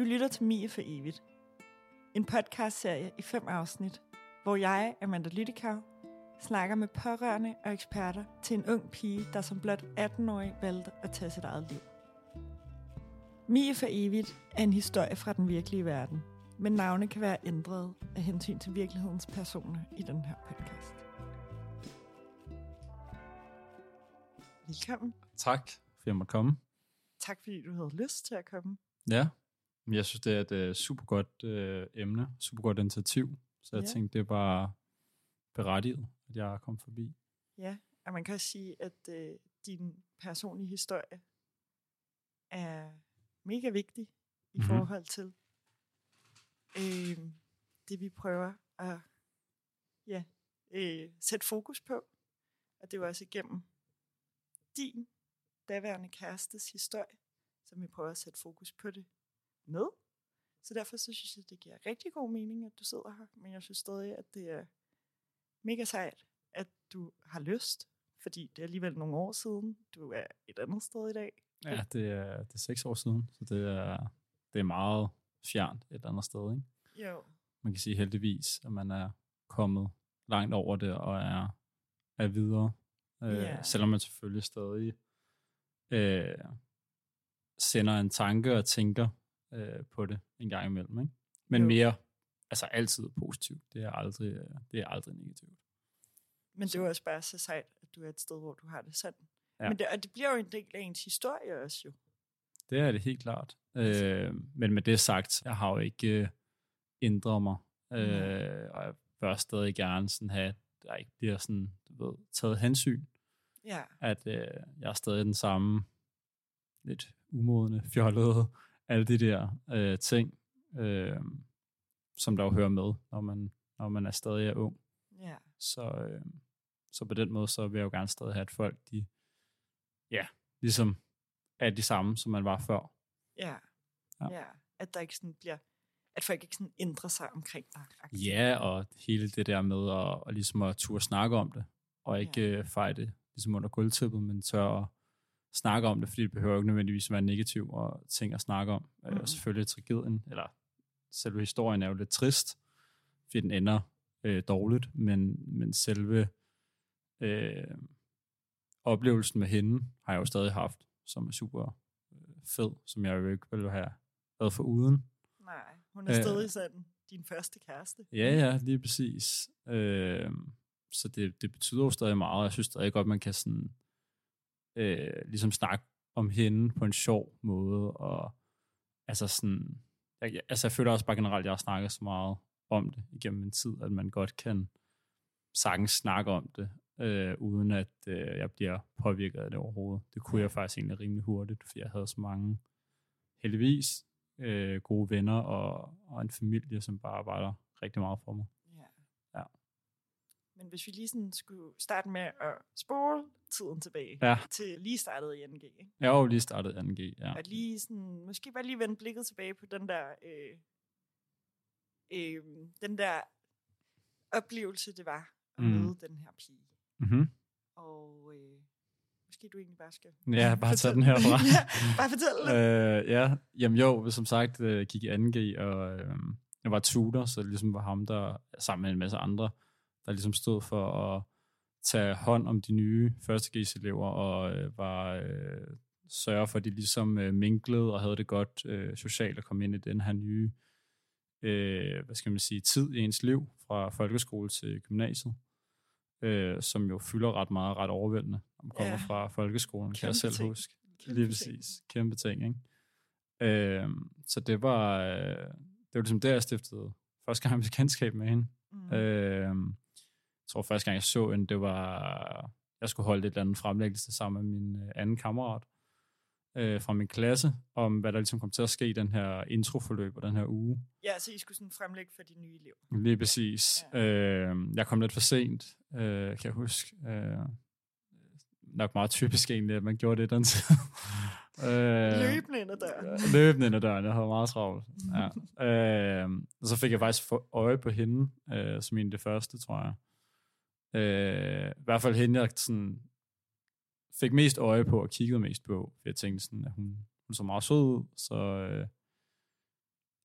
Du lytter til Mie for evigt. En podcastserie i fem afsnit, hvor jeg, Amanda Lyttikau, snakker med pårørende og eksperter til en ung pige, der som blot 18-årig valgte at tage sit eget liv. Mie for evigt er en historie fra den virkelige verden, men navne kan være ændret af hensyn til virkelighedens personer i den her podcast. Velkommen. Tak, for jeg måtte komme. Tak fordi du havde lyst til at komme. Ja, jeg synes, det er et uh, super godt uh, emne, super godt initiativ. Så jeg Ja. tænkte, det var berettiget, at jeg kom forbi. Ja, og man kan også sige, at øh, din personlige historie er mega vigtig i Mhm. forhold til øh, det, vi prøver at ja, øh, sætte fokus på. Og det er også igennem din daværende kærestes historie, som vi prøver at sætte fokus på det med. Så derfor så synes jeg, det giver rigtig god mening, at du sidder her. Men jeg synes stadig, at det er mega sejt, at du har lyst, fordi det er alligevel nogle år siden. Du er et andet sted i dag. Ja, det er, det er seks år siden, så det er, det er meget fjernt et andet sted. Ikke? Jo. Man kan sige heldigvis, at man er kommet langt over det og er, er videre. Øh. Selvom man selvfølgelig stadig øh, sender en tanke og tænker øh, på det en gang imellem. Ikke? Men Jo. mere, altså altid positivt. Det er aldrig, øh, det er aldrig negativt. Men det er også bare så sejt, at du er et sted, hvor du har det sådan. Ja. Men det, og det bliver jo en del af ens historie også jo. Det er det helt klart. Altså- Øh, men med det sagt, jeg har jo ikke øh, ændret mig. Øh, og jeg bør stadig gerne sådan have, at der ikke bliver sådan, du ved, taget hensyn. Ja. At øh, jeg er stadig den samme, lidt umodne, fjollede, alle de der øh, ting, øh, som der jo hører med, når man, når man er stadig er ung. Ja. Så, øh, så på den måde, så vil jeg jo gerne stadig have, at folk, de, ja, ligesom er de samme, som man var før. Ja. Ja. ja. At der ikke sådan bliver, at folk ikke sådan ændrer sig omkring dig. Ja, og hele det der med at, at ligesom at turde snakke om det, og ikke Ja. ja. feje det ligesom under gulvtæppet, men tør at snakke om det, fordi det behøver ikke nødvendigvis være negativ og ting at snakke om. Mm. Øh, selvfølgelig er tragedien, eller selve historien er jo lidt trist, fordi den ender øh, dårligt, men, men selve øh, oplevelsen med hende har jeg jo stadig haft, som er super øh, fed, som jeg jo ikke ville have været for uden. Nej, hun er Øh. stadig sådan din første kæreste. Ja, ja, lige præcis. Øh, så det, det betyder jo stadig meget. Jeg synes stadig godt, man kan sådan, øh, ligesom snakke om hende på en sjov måde. Og altså sådan, jeg, altså jeg føler også bare generelt, at jeg har snakket så meget om det igennem min tid, at man godt kan sagtens snakke om det, øh, uden at øh, jeg bliver påvirket af det overhovedet. Det kunne jeg faktisk egentlig rimelig hurtigt, fordi jeg havde så mange, heldigvis, øh, gode venner og, og en familie, som bare var der rigtig meget for mig. Men hvis vi lige sådan skulle starte med at spole tiden tilbage Ja. til lige startet i NG, ikke? Jeg jo lige startet 2G, ja. Og lige sådan, måske bare lige vende blikket tilbage på den der, øh, øh, den der oplevelse, det var at Mm. møde den her pige. Mm-hmm. Og øh, måske du egentlig bare skal... Ja, bare tage den herfra. ja, bare fortæl øh, ja, jamen jo, som sagt øh, gik i 2G, og øh, jeg var tutor, så det ligesom var ham, der sammen med en masse andre, der ligesom stod for at tage hånd om de nye 1.G's-elever, og øh, var øh, sørge for, at de ligesom øh, minklede og havde det godt øh, socialt at komme ind i den her nye, øh, hvad skal man sige, tid i ens liv, fra folkeskole til gymnasiet, øh, som jo fylder ret meget, ret overvældende, når man kommer Ja. fra folkeskolen, kan jeg Kæmpe selv ting. huske. Kæmpe Lige ting. præcis. Kæmpe ting, ikke? Øh, så det var, øh, det var ligesom der, jeg stiftede første gang bekendtskab med hende. Mm. Øh, jeg tror første gang, jeg så hende, det var, jeg skulle holde et eller andet fremlæggelse sammen med min øh, anden kammerat øh, fra min klasse, om hvad der ligesom kom til at ske i den her introforløb og den her uge. Ja, så I skulle sådan fremlægge for de nye elever. Lige præcis. Ja. Øh, jeg kom lidt for sent, øh, kan jeg huske. Øh, nok meget typisk egentlig, at man gjorde det den tid. øh, Løbende ind ad døren. Løbende ind ad døren. Jeg havde meget travlt. Ja. øh, og så fik jeg faktisk øje på hende, øh, som en det første, tror jeg. Øh, I hvert fald hende, jeg sådan fik mest øje på og kiggede mest på. For jeg tænkte sådan, at hun, hun så meget sød ud, så, øh,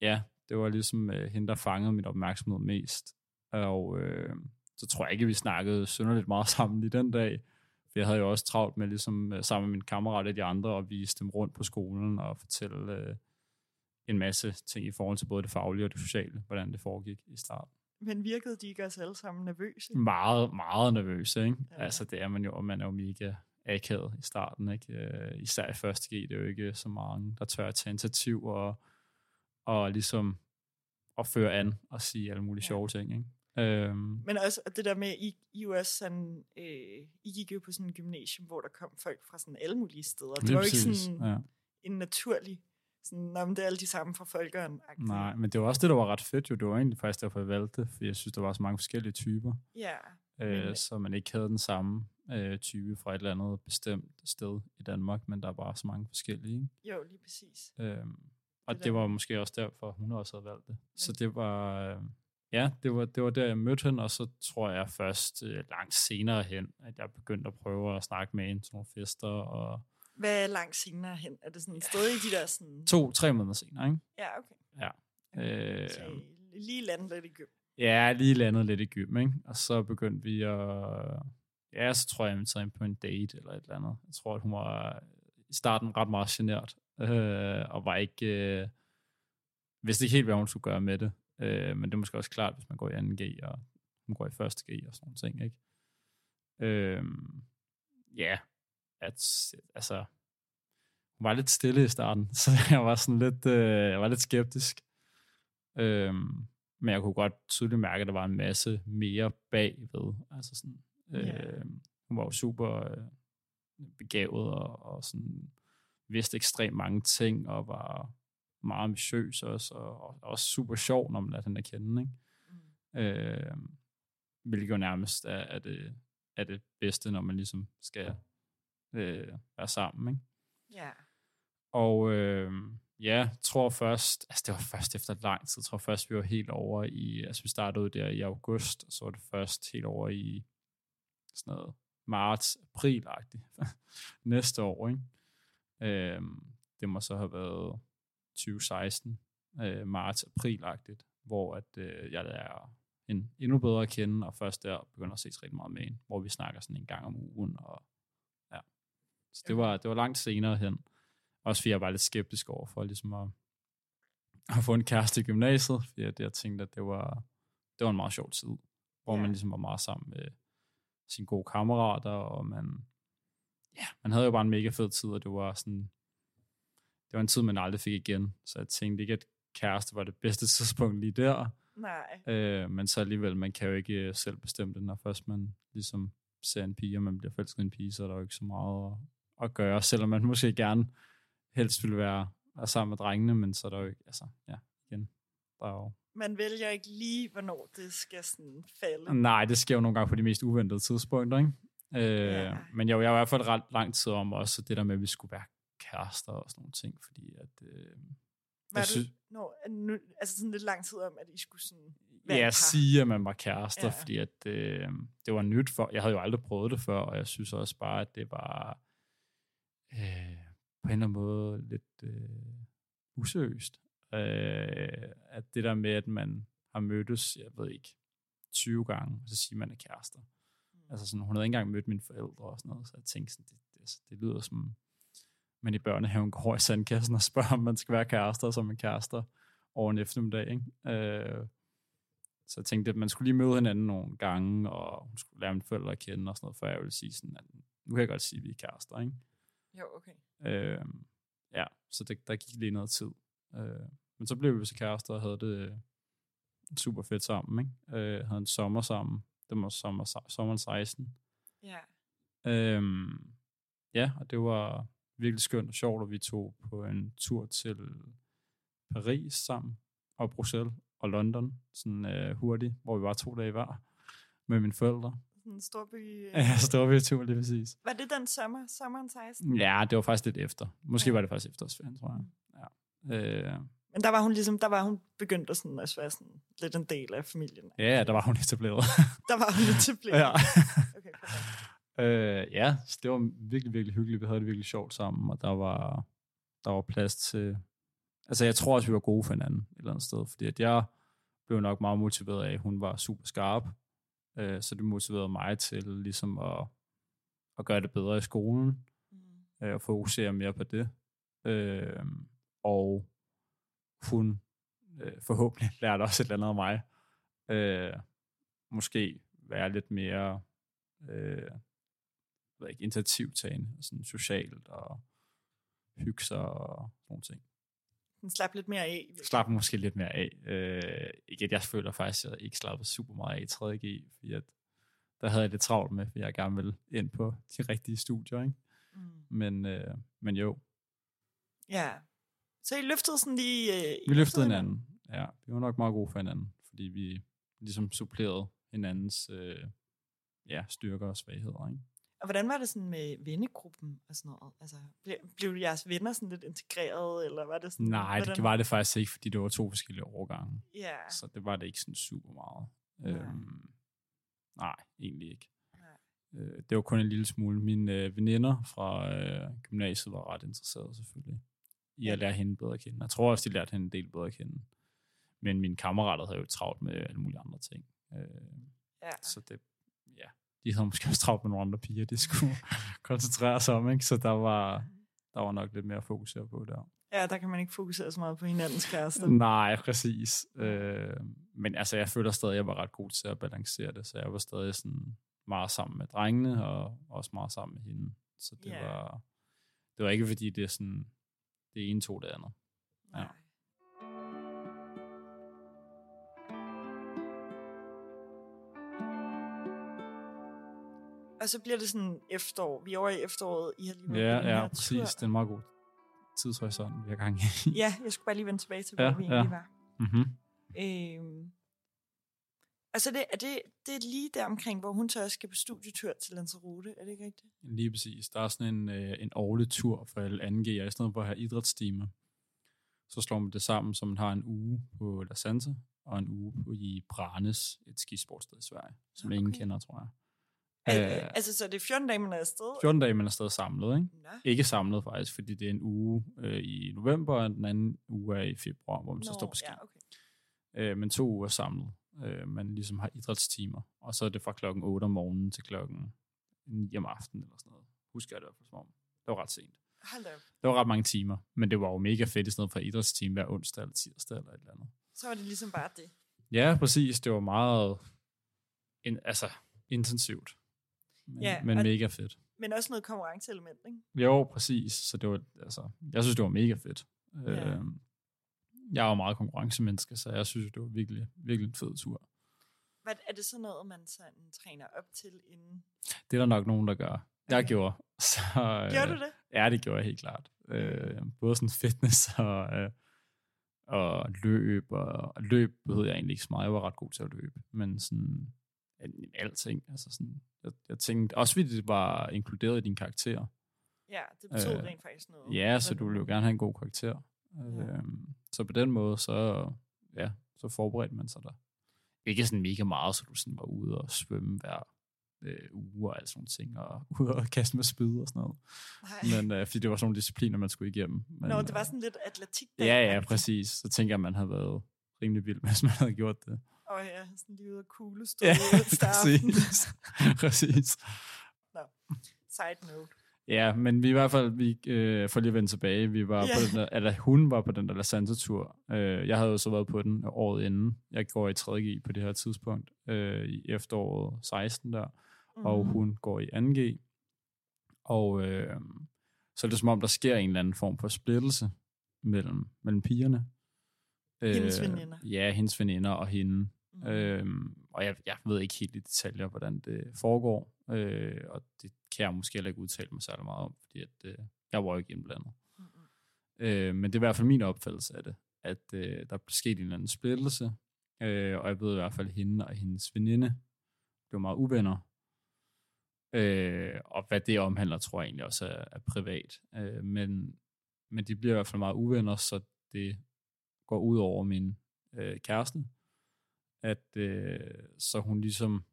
ja, det var ligesom øh, hende, der fangede mit opmærksomhed mest. Og øh, så tror jeg ikke, vi snakkede synderligt meget sammen i den dag. For jeg havde jo også travlt med ligesom øh, sammen med min kammerat og de andre at vise dem rundt på skolen og fortælle øh, en masse ting i forhold til både det faglige og det sociale, hvordan det foregik i starten. Men virkede de ikke også alle sammen nervøse? Meget, meget nervøse, ikke? Ja. Altså det er man jo, og man er jo mega akavet i starten, ikke? Øh, især i første G, det er jo ikke så mange, der tør at tage initiativ og, og ligesom at føre an og sige alle mulige Ja. sjove ting, ikke? Øhm, Men også og det der med, I, I jo også sådan, øh, I gik jo på sådan en gymnasium, hvor der kom folk fra sådan alle mulige steder. Det var jo ikke sådan ja. en naturlig, sådan, men det er alle de samme fra folkeren. Nej, men det var også det, der var ret fedt jo. Det var egentlig faktisk derfor, jeg valgte det, fordi jeg synes, der var så mange forskellige typer, Ja, øh, Men- så man ikke havde den samme øh, type fra et eller andet bestemt sted i Danmark, men der var så mange forskellige, ikke? jo, lige præcis. Øhm, og Det det, var måske også derfor, hun også havde valgt det. Så Men- det var, øh, ja, det var, det var der, jeg mødte hende, og så tror jeg først øh, langt senere hen, at jeg begyndte at prøve at snakke med hende til nogle fester, og Hvad langt senere hen? Er det sådan stadig de der sådan... to-tre måneder senere, ikke? Ja, okay. Ja. okay. Øh, Så lige landet lidt i gym. Ja, lige landet lidt i gym, ikke? Og så begyndte vi at... Ja, så tror jeg, jeg inviterede hende på en date eller et eller andet. Jeg tror, at hun var i starten ret meget genert, øh, og var ikke... Øh, vidste ikke helt, hvad hun skulle gøre med det. Øh, men det er måske også klart, hvis man går i 2G, og hun går i 1. G og sådan nogle ting, ikke? Øh, ja, at, altså, hun var lidt stille i starten, så jeg var sådan lidt, øh, jeg var lidt skeptisk. Øhm, men jeg kunne godt tydeligt mærke, at der var en masse mere bagved. Altså sådan, øh, Ja. Hun var jo super øh, begavet og, og sådan, vidste ekstremt mange ting og var meget ambitiøs også, og, og også super sjov, når man lader hende at kende. Ikke? Mm. Øh, hvilket jo nærmest er, er, det, er det bedste, når man ligesom skal øh, være sammen. Ikke? Ja. Og øh, ja, tror først, altså det var først efter lang tid, tror først, vi var helt over i, altså vi startede der i august, og så var det først helt over i sådan noget marts, april næste år, ikke? Øh, det må så have været 2016, øh, marts, april hvor at øh, jeg lærer en endnu bedre at kende, og først der begynder at ses rigtig meget med en, hvor vi snakker sådan en gang om ugen, og. Så det var, det var langt senere hen. Også fordi jeg var lidt skeptisk over for ligesom at, at få en kæreste i gymnasiet, fordi jeg, jeg tænkte, at det var, det var en meget sjov tid, hvor Ja. man ligesom var meget sammen med sine gode kammerater, og man, ja, man havde jo bare en mega fed tid, og det var sådan, det var en tid, man aldrig fik igen, så jeg tænkte ikke, at kæreste var det bedste tidspunkt lige der, Nej. øh, men så alligevel, man kan jo ikke øh, selv bestemme det, når først man ligesom ser en pige, og man bliver forelsket en pige, så er der jo ikke så meget at, gøre, selvom man måske gerne helst ville være, sammen med drengene, men så er der jo ikke, altså, ja, igen, der er jo... Man vælger ikke lige, hvornår det skal sådan falde. Nej, det sker jo nogle gange på de mest uventede tidspunkter, ikke? Øh, Ja. Men jeg var jeg var i hvert fald ret lang tid om også det der med, at vi skulle være kærester og sådan nogle ting, fordi at... Øh, Var det, synes- nå, nu, altså sådan lidt lang tid om, at I skulle sådan være ja, sige, at man var kærester, ja. fordi at, øh, det var nyt for, jeg havde jo aldrig prøvet det før, og jeg synes også bare, at det var øh, på en eller anden måde lidt øh, useriøst. Øh, at det der med, at man har mødtes, jeg ved ikke, 20 gange, og så siger man er kærester. Mm. Altså sådan, hun havde ikke engang mødt mine forældre og sådan noget, så jeg tænkte sådan, det, det, altså, det lyder som, man i børnehaven går i sandkassen og spørger, om man skal være kærester som en kærester over en eftermiddag. Ikke? Øh, så jeg tænkte, at man skulle lige møde hinanden nogle gange, og hun skulle lære mine forældre at kende og sådan noget, før jeg ville sige sådan, at nu kan jeg godt sige, at vi er kærester. Ikke? Jo, okay. Øh, ja, så det, der gik lige noget tid. Øh, men så blev vi så kærester og havde det øh, super fedt sammen. Ikke? Øh, havde en sommer sammen. Det var sommer, sommeren 16. Ja. Øhm, ja, og det var virkelig skønt og sjovt, at vi tog på en tur til Paris sammen, og Bruxelles og London, sådan øh, hurtigt, hvor vi var to dage hver med mine forældre. Sådan en stor by. øh. Ja, så det var vi tur lige præcis. Var det den sommer, sommeren 16? Ja, det var faktisk lidt efter. Måske Ja. var det faktisk efterårsferien, tror jeg. Ja. Øh, Men der var hun ligesom, der var hun begyndt at sådan, at være sådan lidt en del af familien. ja, der var hun etableret. Der var hun etableret. ja. Okay, perfekt. Øh, ja, så det var virkelig, virkelig hyggeligt. Vi havde det virkelig sjovt sammen, og der var, der var plads til altså jeg tror også, vi var gode for hinanden et eller andet sted, fordi at jeg blev nok meget motiveret af, at hun var super skarp, øh, så det motiverede mig til ligesom at, at gøre det bedre i skolen, Mm. øh, og fokusere mere på det. Øh, og hun øh, forhåbentlig lærte også et eller andet af mig. Øh, måske være lidt mere øh, ved ikke, initiativtagende, sådan socialt og hygge sig og sådan nogle ting. Den slap lidt mere af. Slap måske lidt mere af. Øh, ikke at jeg føler faktisk, at jeg ikke slappede super meget af i 3.G, fordi at der havde jeg lidt travlt med, fordi jeg gerne ville ind på de rigtige studier, ikke? Mm. Men, øh, men jo, Ja. Så I løftede sådan lige... Øh, vi løftede hinanden. Ja, vi var nok meget gode for hinanden, fordi vi ligesom supplerede hinandens øh, ja, styrker og svagheder. Ikke? Og hvordan var det sådan med vennegruppen og sådan noget? Altså, blev, blev jeres venner sådan lidt integreret, eller var det sådan... Nej, hvordan? det var det faktisk ikke, fordi det var to forskellige årgange. Ja, Så det var det ikke sådan super meget. Nej. Øhm, nej, egentlig ikke. Nej. Øh, det var kun en lille smule. Mine øh, veninder fra øh, gymnasiet var ret interesserede selvfølgelig i at lære hende bedre at kende. Jeg tror også, de lærte hende en del bedre at kende. Men mine kammerater havde jo travlt med alle mulige andre ting. Øh, ja. så det, de havde måske også travlt med nogle andre piger, de skulle koncentrere sig om, ikke? Så der var, der var nok lidt mere at fokusere på der. ja, der kan man ikke fokusere så meget på hinandens kærester. Nej, præcis. Øh, men altså, jeg føler stadig, at jeg var ret god til at balancere det, så jeg var stadig sådan meget sammen med drengene, og også meget sammen med hende. Så det, Ja. var, det var ikke fordi, det er sådan, det ene tog det andet. ja. Nej. Og så bliver det sådan efterår. Vi er over i efteråret. I har lige Ja, den ja, præcis. tur. Det er en meget god tidshorisont, vi har gang i. Ja, jeg skulle bare lige vende tilbage til, hvor Ja, vi ja. egentlig var. mm-hmm. Øhm, altså, det, er, det, det er lige der omkring, hvor hun så også skal på studietur til Lanzarote. Er det ikke rigtigt? Lige præcis. Der er sådan en, øh, en årlig tur for alle 2G'er. I stedet for at have idrætstimer, så slår man det sammen, så man har en uge på La Santa, og en uge på i Branes, et skisportsted i Sverige, som Nå, ingen okay. kender, tror jeg. Øh, Øh, altså, så det er 14 dage, man er afsted? 14 dage, man er stadig samlet, ikke? Nå. Ikke samlet faktisk, fordi det er en uge øh, i november, og den anden uge er i februar, hvor man så Nå, står på ski. Ja, okay. øh, men to uger samlet. Øh, man ligesom har idrætstimer, og så er det fra klokken 8 om morgenen til klokken 9 om aftenen eller sådan noget. Husker jeg det i hvert fald som om. Det var ret sent. Hold op. Det var ret mange timer, men det var jo mega fedt i stedet for idrætsteam hver onsdag eller tirsdag eller et eller andet. Så var det ligesom bare det. Ja, præcis. Det var meget in, altså, intensivt. Men, Ja, men mega fedt. Men også noget konkurrenceelement, ikke? Jo, præcis. Så det var, altså, jeg synes, det var mega fedt. Ja. Øh, jeg er jo meget konkurrencemenneske, så jeg synes, det var virkelig, virkelig en fed tur. Hvad, er det sådan noget, man sådan træner op til inden? Det er der nok nogen, der gør. Jeg Okay. gjorde. Så, øh, Gjorde du det? Ja, det gjorde jeg helt klart. Øh, både sådan fitness og, øh, og løb. Og, og løb behøvede jeg egentlig ikke så meget. Jeg var ret god til at løbe. Men sådan alting. Altså sådan, jeg, jeg tænkte, også fordi det var inkluderet i din karakter. Ja, det betød Øh, rent faktisk noget. Ja, så du nu? vil jo gerne have en god karakter. Ja. Øh, så på den måde, så, ja, så forberedte man sig der. Ikke sådan mega meget, så du sådan var ude og svømme hver øh, uge og alt sådan nogle ting, og ude og kaste med spyd og sådan noget. Nej. Men øh, fordi det var sådan nogle discipliner, man skulle igennem. Men, Nå, det var øh, sådan lidt atletik. Ja, ja, præcis. Så tænker jeg, man havde været rimelig vild, hvis man havde gjort det. Og ja, sådan lige ude af kugle stod Ja, præcis. præcis. Side note. Ja, men vi i hvert fald, vi, øh, for lige at vende tilbage, vi var Ja. på den der, eller hun var på den der La Santa-tur. Øh, jeg havde jo så været på den året inden. Jeg går i 3G på det her tidspunkt, øh, i efteråret 16 der, mm. og hun går i 2G. Og øh, så er det som om, der sker en eller anden form for splittelse mellem, mellem pigerne. Hendes Øh, veninder. Ja, hendes veninder og hende. Mm. Øhm, og jeg, jeg ved ikke helt i detaljer, hvordan det foregår, øh, og det kan jeg måske heller ikke udtale mig særlig meget om, fordi at, øh, jeg var jo ikke indblandet. Mm, Øh, men det er i hvert fald min opfattelse af det, at øh, der er sket en eller anden splittelse, øh, og jeg ved i hvert fald, at hende og hendes veninde blev meget uvenner. Øh, og hvad det omhandler, tror jeg egentlig også er, er privat. Øh, men, men de bliver i hvert fald meget uvenner, så det går ud over min øh, kæreste. At øh, så hun ligesom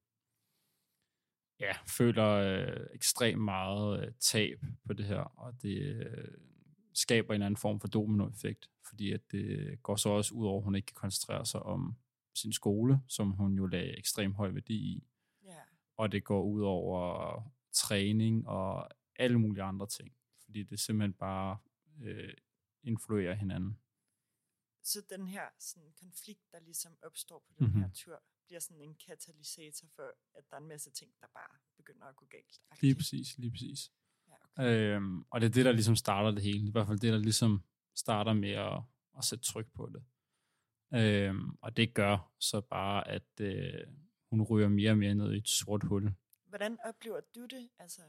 ja, føler øh, ekstremt meget øh, tab på det her, og det øh, skaber en eller anden form for dominoeffekt, fordi at det går så også ud over, at hun ikke kan koncentrere sig om sin skole, som hun jo lagde ekstremt høj værdi i, Ja. og det går ud over træning og alle mulige andre ting, fordi det simpelthen bare øh, influerer hinanden. Så den her sådan, konflikt, der ligesom opstår på den Mhm. her tur, bliver sådan en katalysator for, at der er en masse ting, der bare begynder at gå galt. Lige præcis, lige præcis. Ja, okay. Øhm, og det er det, der ligesom starter det hele. I hvert fald det, der ligesom starter med at, at sætte tryk på det. Øhm, og det gør så bare, at øh, hun ryger mere og mere ned i et sort hul. Hvordan oplever du det? Altså,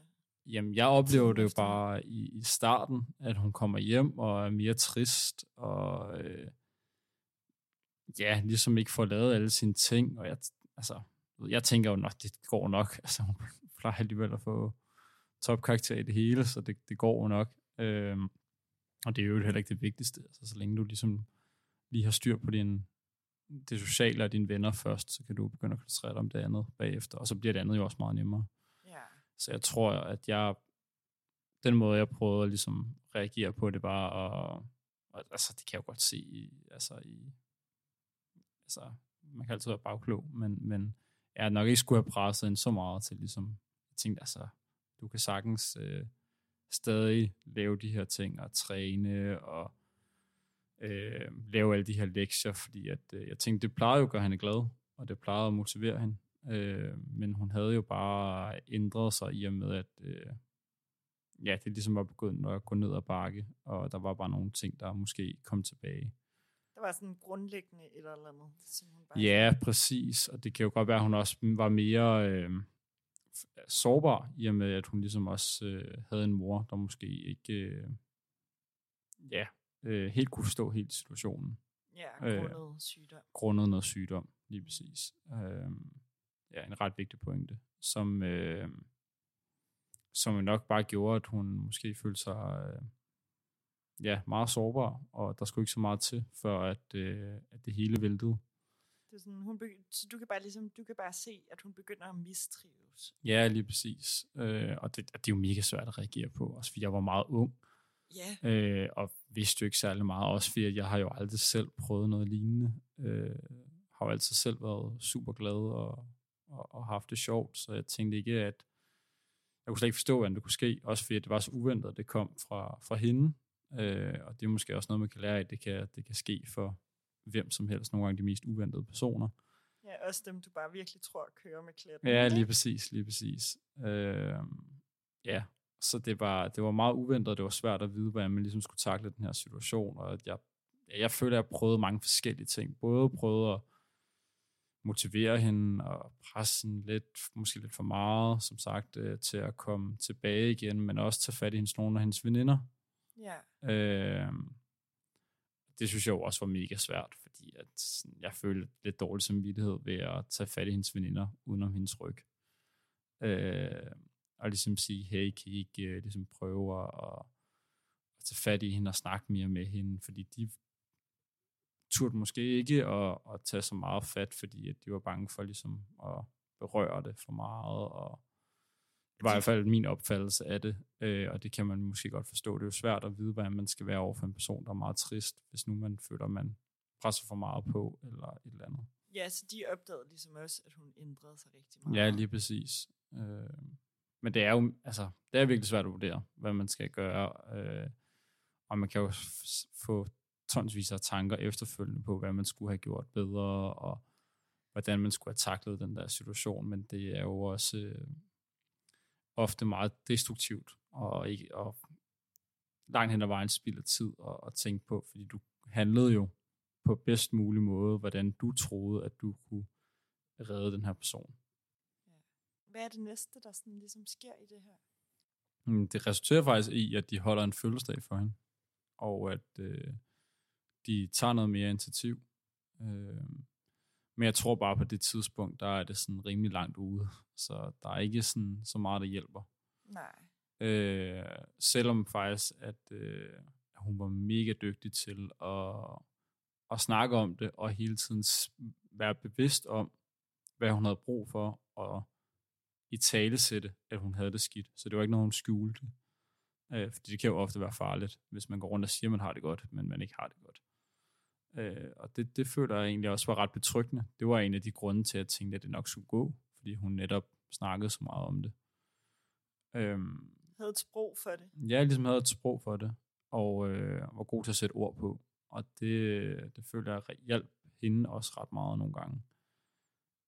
Jamen, jeg oplever det jo bare i, i starten, at hun kommer hjem og er mere trist, og øh, ja, ligesom ikke får lavet alle sine ting, og jeg, altså, jeg tænker jo nok, det går nok, altså hun plejer alligevel at få topkarakter i det hele, så det, det går jo nok, øhm, og det er jo heller ikke det vigtigste, altså så længe du ligesom lige har styr på din, det sociale og dine venner først, så kan du begynde at koncentrere dig om det andet bagefter, og så bliver det andet jo også meget nemmere. ja. Så jeg tror, at jeg, den måde, jeg prøvede at ligesom reagere på det, var at, og, altså det kan jeg jo godt se, i, altså i, altså man kan altid være bagklog, men, men jeg nok ikke skulle have presset ind så meget til ligesom, jeg tænkte altså, du kan sagtens øh, stadig lave de her ting og træne og øh, lave alle de her lektier, fordi at, øh, jeg tænkte, det plejede jo at gøre hende glad, og det plejede at motivere hende. Øh, men hun havde jo bare ændret sig i og med, at øh, ja, det ligesom var begyndt at gå ned ad bakke, og der var bare nogle ting, der måske kom tilbage. Der var sådan grundlæggende et eller andet, som hun bare... Ja, præcis. Og det kan jo godt være, at hun også var mere øh, sårbar, i og med, at hun ligesom også øh, havde en mor, der måske ikke øh, ja, øh, helt kunne forstå hele situationen, Ja, Øh, grundet sygdom. grundet noget sygdom, lige præcis. Øh, ja, en ret vigtig pointe, som, øh, som nok bare gjorde, at hun måske følte sig øh, ja, meget sårbar, og der skulle ikke så meget til, for at, øh, at det hele væltede. Det er sådan, hun begy- så du kan bare ligesom, du kan bare se, at hun begynder at mistrives. Ja, lige præcis. Øh, og det, det er jo mega svært at reagere på, også fordi jeg var meget ung, Ja, øh, og vidste jo ikke særlig meget, også fordi jeg har jo aldrig selv prøvet noget lignende. Øh, har jo altid selv været super glad og, og, og haft det sjovt, så jeg tænkte ikke, at jeg kunne slet ikke forstå, hvordan det kunne ske, også fordi det var så uventet, at det kom fra, fra hende, øh, og det er måske også noget, man kan lære af, det kan, det kan ske for hvem som helst, nogle gange de mest uventede personer. ja, også dem, du bare virkelig tror kører med kletten. Ja, lige præcis, lige præcis. Øh, ja, så det var, det var meget uventet, og det var svært at vide, hvordan man ligesom skulle takle den her situation, og at jeg, jeg føler, at jeg prøvede mange forskellige ting. Både prøvede at motivere hende og presse hende lidt, måske lidt for meget, som sagt, øh, til at komme tilbage igen, men også tage fat i hendes, nogle af hendes veninder. Ja, Øh, det synes jeg jo også var mega svært, fordi at sådan, jeg følte lidt dårlig samvittighed ved at tage fat i hendes veninder udenom hendes ryg. Øh, og ligesom sige, hey, kan I ikke øh, ligesom prøve at, at tage fat i hende og snakke mere med hende, fordi de turde måske ikke at, at tage så meget fat, fordi at de var bange for ligesom at berøre det for meget, og det var i hvert fald min opfattelse af det, øh, og det kan man måske godt forstå. Det er jo svært at vide, hvordan man skal være over for en person, der er meget trist, hvis nu man føler, man presser for meget på, eller et eller andet. ja, så de opdagede ligesom også, at hun ændrede sig rigtig meget. Ja, lige præcis. Øh, men det er jo, altså, det er virkelig svært at vurdere, hvad man skal gøre, øh, og man kan jo få tonsvis af tanker efterfølgende på, hvad man skulle have gjort bedre, og hvordan man skulle have taklet den der situation, men det er jo også øh, ofte meget destruktivt, og, ikke, og langt hen ad vejen spilder tid at, at tænke på, fordi du handlede jo på bedst mulig måde, hvordan du troede, at du kunne redde den her person. Hvad er det næste, der sådan ligesom sker i det her? Mm, Det resulterer faktisk i, at de holder en fødselsdag for hende, og at øh, de tager noget mere initiativ. Øh, men jeg tror bare på det tidspunkt, der er det sådan rimelig langt ude, så der er ikke sådan så meget, der hjælper. Nej. Øh, selvom faktisk, at øh, hun var mega dygtig til at, at snakke om det, og hele tiden være bevidst om, hvad hun havde brug for, og i tale sætte, at hun havde det skidt. Så det var ikke noget, hun skjulte. Øh, fordi det kan jo ofte være farligt, hvis man går rundt og siger, at man har det godt, men man ikke har det godt. Øh, og det, det føler jeg egentlig også var ret betryggende. Det var en af de grunde til, at jeg tænkte, at det nok skulle gå, fordi hun netop snakkede så meget om det. Øhm, Havde et sprog for det. jeg ligesom havde et sprog for det, og øh, var god til at sætte ord på. Og det, det følte jeg hjalp hende også ret meget nogle gange.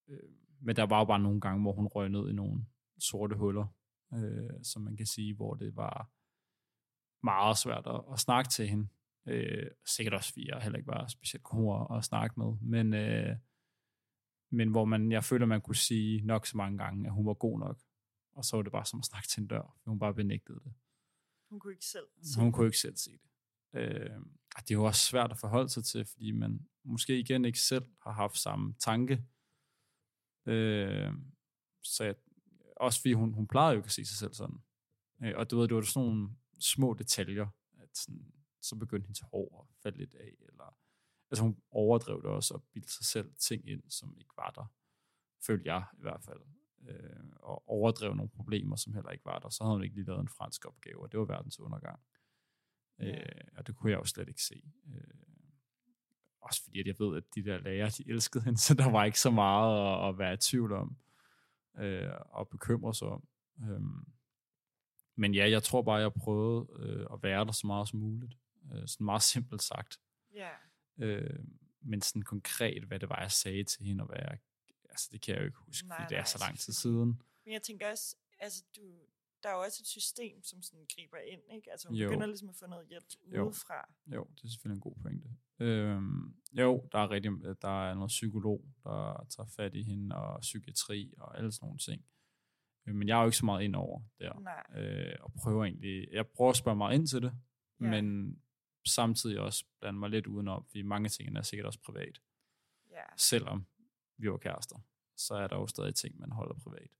Øh, men der var jo bare nogle gange, hvor hun røg ned i nogle sorte huller, øh, som man kan sige, hvor det var meget svært at, at snakke til hende. Øh, sikkert også, fordi jeg heller ikke var specielt god at, snakke med. Men, øh, men hvor man, jeg føler, man kunne sige nok så mange gange, at hun var god nok. Og så var det bare som at snakke til en dør, for hun bare benægtede det. Hun kunne ikke selv se Hun kunne ikke selv se det. Øh, og det er jo også svært at forholde sig til, fordi man måske igen ikke selv har haft samme tanke. Øh, så jeg, også fordi hun, hun plejede jo ikke at se sig selv sådan. Øh, og du ved, det var sådan nogle små detaljer, at sådan, så begyndte hendes hår at falde lidt af, eller altså hun overdrev det også og bildte sig selv ting ind, som ikke var der. Følte jeg i hvert fald. Øh, og overdrev nogle problemer, som heller ikke var der. Så havde hun ikke lige lavet en fransk opgave, og det var verdens undergang. Ja. Øh, og det kunne jeg jo slet ikke se. Øh, også fordi, at jeg ved, at de der lærere, de elskede hende, så der var ikke så meget at, at være i tvivl om, øh, og bekymre sig om. Øh, men ja, jeg tror bare, jeg prøvede øh, at være der så meget som muligt. Øh, sådan meget simpelt sagt. Ja. Øh, men sådan konkret, hvad det var, jeg sagde til hende, og hvad jeg, altså det kan jeg jo ikke huske, Nej, fordi det er nej, så lang tid siden. Men jeg tænker også, altså du, der er jo også et system, som sådan griber ind, ikke? Altså hun Jo. begynder ligesom at få noget hjælp Jo. udefra. Jo, det er selvfølgelig en god pointe. Øhm, jo, der er, rigtig, der er noget psykolog, der tager fat i hende, og psykiatri og alle sådan nogle ting. Øh, Men jeg er jo ikke så meget ind over der. Nej. Øh, og prøver egentlig, jeg prøver at spørge mig ind til det, ja. men samtidig også blande mig lidt udenom, fordi mange ting er sikkert også privat. Ja. Selvom vi var kærester, så er der jo stadig ting, man holder privat.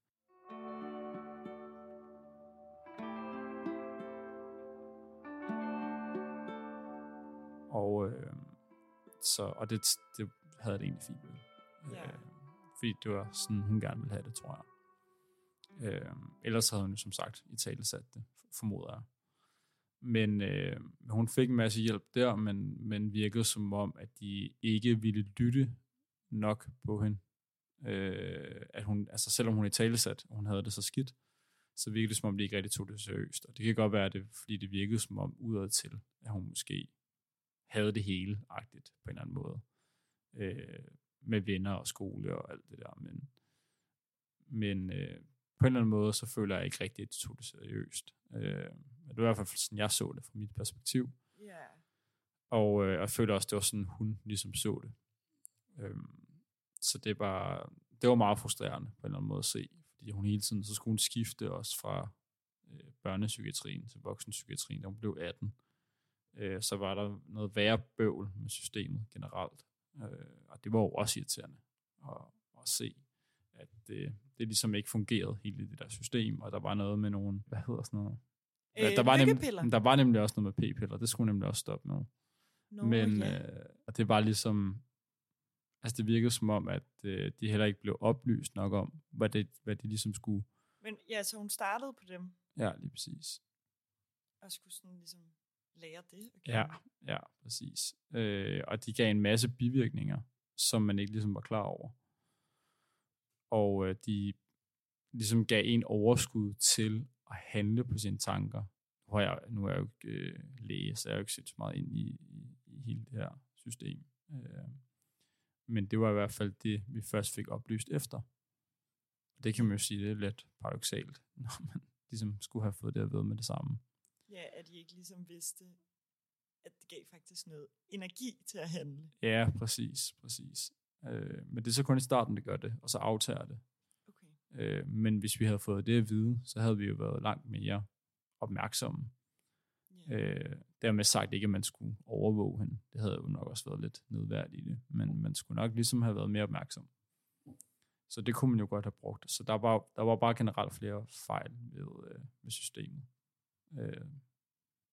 Og, øh, så, og det, det havde jeg det egentlig fint med. Ja. Øh, fordi det var sådan, hun gerne ville have det, tror jeg. Øh, ellers havde hun jo som sagt i tale sat det, formoder jeg. Men øh, hun fik en masse hjælp der, men, men virkede som om, at de ikke ville lytte nok på hende. Øh, at hun, altså selvom hun i talesat, og hun havde det så skidt, så virkede det som om, de ikke rigtig tog det seriøst. Og det kan godt være, at det, fordi det virkede som om udad til, at hun måske havde det hele agtigt på en eller anden måde. Øh, med venner og skole og alt det der. Men, men øh, på en eller anden måde, så føler jeg ikke rigtigt, at de tog det seriøst. Øh, det var i hvert fald sådan, jeg så det fra mit perspektiv. Ja. Og øh, jeg føler også, det var sådan, hun ligesom så det. Øhm, så det var, det var meget frustrerende på en eller anden måde at se, fordi hun hele tiden, så skulle hun skifte også fra øh, børnepsykiatrien til voksenpsykiatrien, da hun blev 18. Øh, så var der noget værre bøvl med systemet generelt. Øh, og det var jo også irriterende at, at se, at det, det ligesom ikke fungerede hele det der system, og der var noget med nogle, hvad hedder sådan noget? Øh, der, var nemlig, der var nemlig også noget med p-piller, det skulle nemlig også stoppe med. Nå, Men ja. øh, og det var ligesom, altså det virkede som om, at øh, de heller ikke blev oplyst nok om, hvad det, hvad de ligesom skulle, Men ja, så hun startede på dem, ja, lige præcis. og skulle sådan ligesom lære det. at Ja, ja, præcis. Øh, og de gav en masse bivirkninger, som man ikke ligesom var klar over. Og øh, de ligesom gav en overskud til at handle på sine tanker. Hvor jeg, nu er jeg jo ikke øh, læge, så jeg har jo ikke set så meget ind i, i, i hele det her system. Øh, men det var i hvert fald det, vi først fik oplyst efter. Og det kan man jo sige, det er lidt paradoxalt, når man ligesom skulle have fået det at vide med det samme. ja, at de ikke ligesom vidste, at det gav faktisk noget energi til at handle. Ja, præcis, præcis. Øh, men det er så kun i starten, det gør det, og så aftager det. Okay. Øh, men hvis vi havde fået det at vide, så havde vi jo været langt mere opmærksomme. Ja. Øh, dermed sagt ikke, at man skulle overvåge hende. Det havde jo nok også været lidt nedværdigt i det, men man skulle nok ligesom have været mere opmærksom. Så det kunne man jo godt have brugt. Så der var, der var bare generelt flere fejl ved, øh, ved systemet, øh,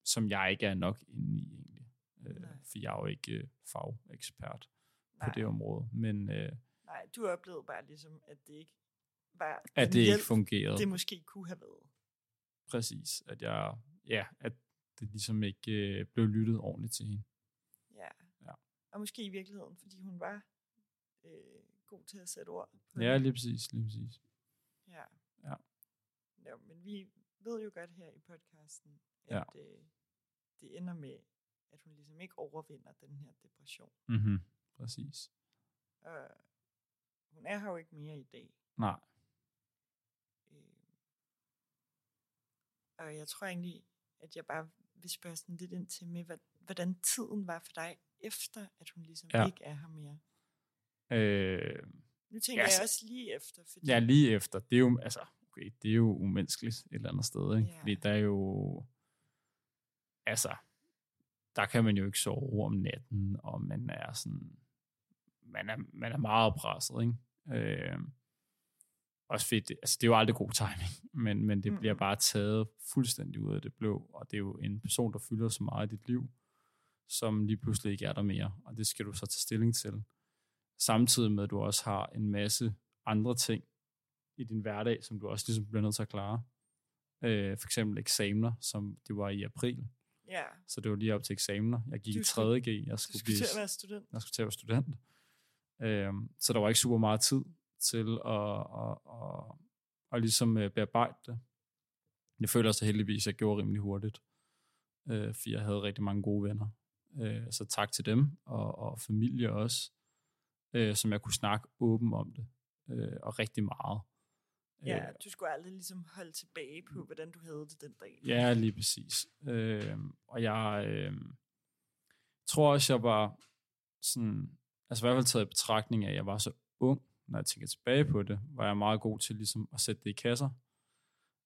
som jeg ikke er nok inde i egentlig. Øh, Nej. for jeg er jo ikke øh, fagekspert på det område, men øh, nej, du oplevede bare ligesom, at det ikke var at det hjælp, ikke fungerede. det måske kunne have været. Præcis, at jeg ja, at det ligesom ikke øh, blev lyttet ordentligt til hende. Ja. Ja. Og måske i virkeligheden, fordi hun var øh, god til at sætte ord på Ja, lige præcis, lige præcis. Ja. Ja. ja. men vi ved jo godt her i podcasten, at Ja. øh, det ender med, at hun ligesom ikke overvinder den her depression. Mm-hmm. Præcis. Og hun er her jo ikke mere i dag. Nej. Øh, og jeg tror egentlig, at jeg bare vil spørge sådan lidt ind til med, hvordan tiden var for dig, efter at hun ligesom Ja. ikke er her mere. Øh, Nu tænker Ja, jeg så- også lige efter, fordi ja, lige efter. Det er jo, altså, okay, det er jo umenneskeligt et eller andet sted, ikke? Ja. Fordi der er jo, altså, der kan man jo ikke sove om natten, og man er sådan, man er, man er meget presset, ikke? Øh, også fedt, altså det er jo aldrig god timing, men, men det Mm. bliver bare taget fuldstændig ud af det blå, og det er jo en person, der fylder så meget i dit liv, som lige pludselig ikke er der mere, og det skal du så tage stilling til. Samtidig med, at du også har en masse andre ting i din hverdag, som du også ligesom bliver nødt til at klare. Øh, for eksempel eksamener, som det var i april, ja, så det var lige op til eksamener. Jeg gik Du i skulle- 3.G, jeg skulle, skulle blive, til at være student. jeg skulle til at være student. Øhm, så der var ikke super meget tid til at, at, at, at ligesom øh, bearbejde det. Jeg føler også heldigvis, at jeg gjorde rimelig hurtigt, øh, for jeg havde rigtig mange gode venner. Øh, så tak til dem, og, og familie også, øh, som jeg kunne snakke åben om det, øh, og rigtig meget. Ja, Øh, du skulle aldrig ligesom holde tilbage på, hvordan du havde det den dag. Ja, lige præcis. Øh, og jeg øh, tror også, jeg var sådan, altså i hvert fald taget i betragtning af, at jeg var så ung, når jeg tænker tilbage på det, var jeg meget god til ligesom at sætte det i kasser.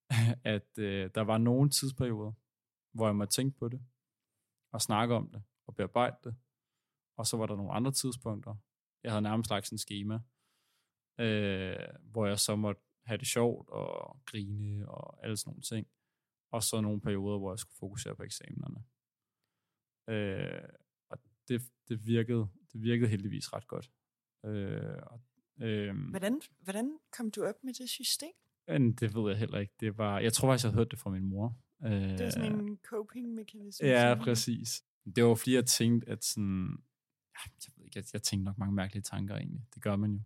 at øh, der var nogle tidsperioder, hvor jeg måtte tænke på det, og snakke om det, og bearbejde det. Og så var der nogle andre tidspunkter. Jeg havde nærmest lagt sådan en schema, øh, hvor jeg så måtte have det sjovt og grine og alle sådan nogle ting. Og så nogle perioder, hvor jeg skulle fokusere på eksamenerne. Øh, det, det, virkede, det virkede heldigvis ret godt. Øh, og, øh, Hvordan, hvordan kom du op med det system? det ved jeg heller ikke. Det var, jeg tror faktisk, jeg havde hørt det fra min mor. Øh, Det var sådan en coping-mekanisme. Ja, præcis. Det var fordi, jeg tænkte, at sådan... ja, Jeg, ved ikke, jeg, jeg tænkte nok mange mærkelige tanker egentlig. Det gør man jo.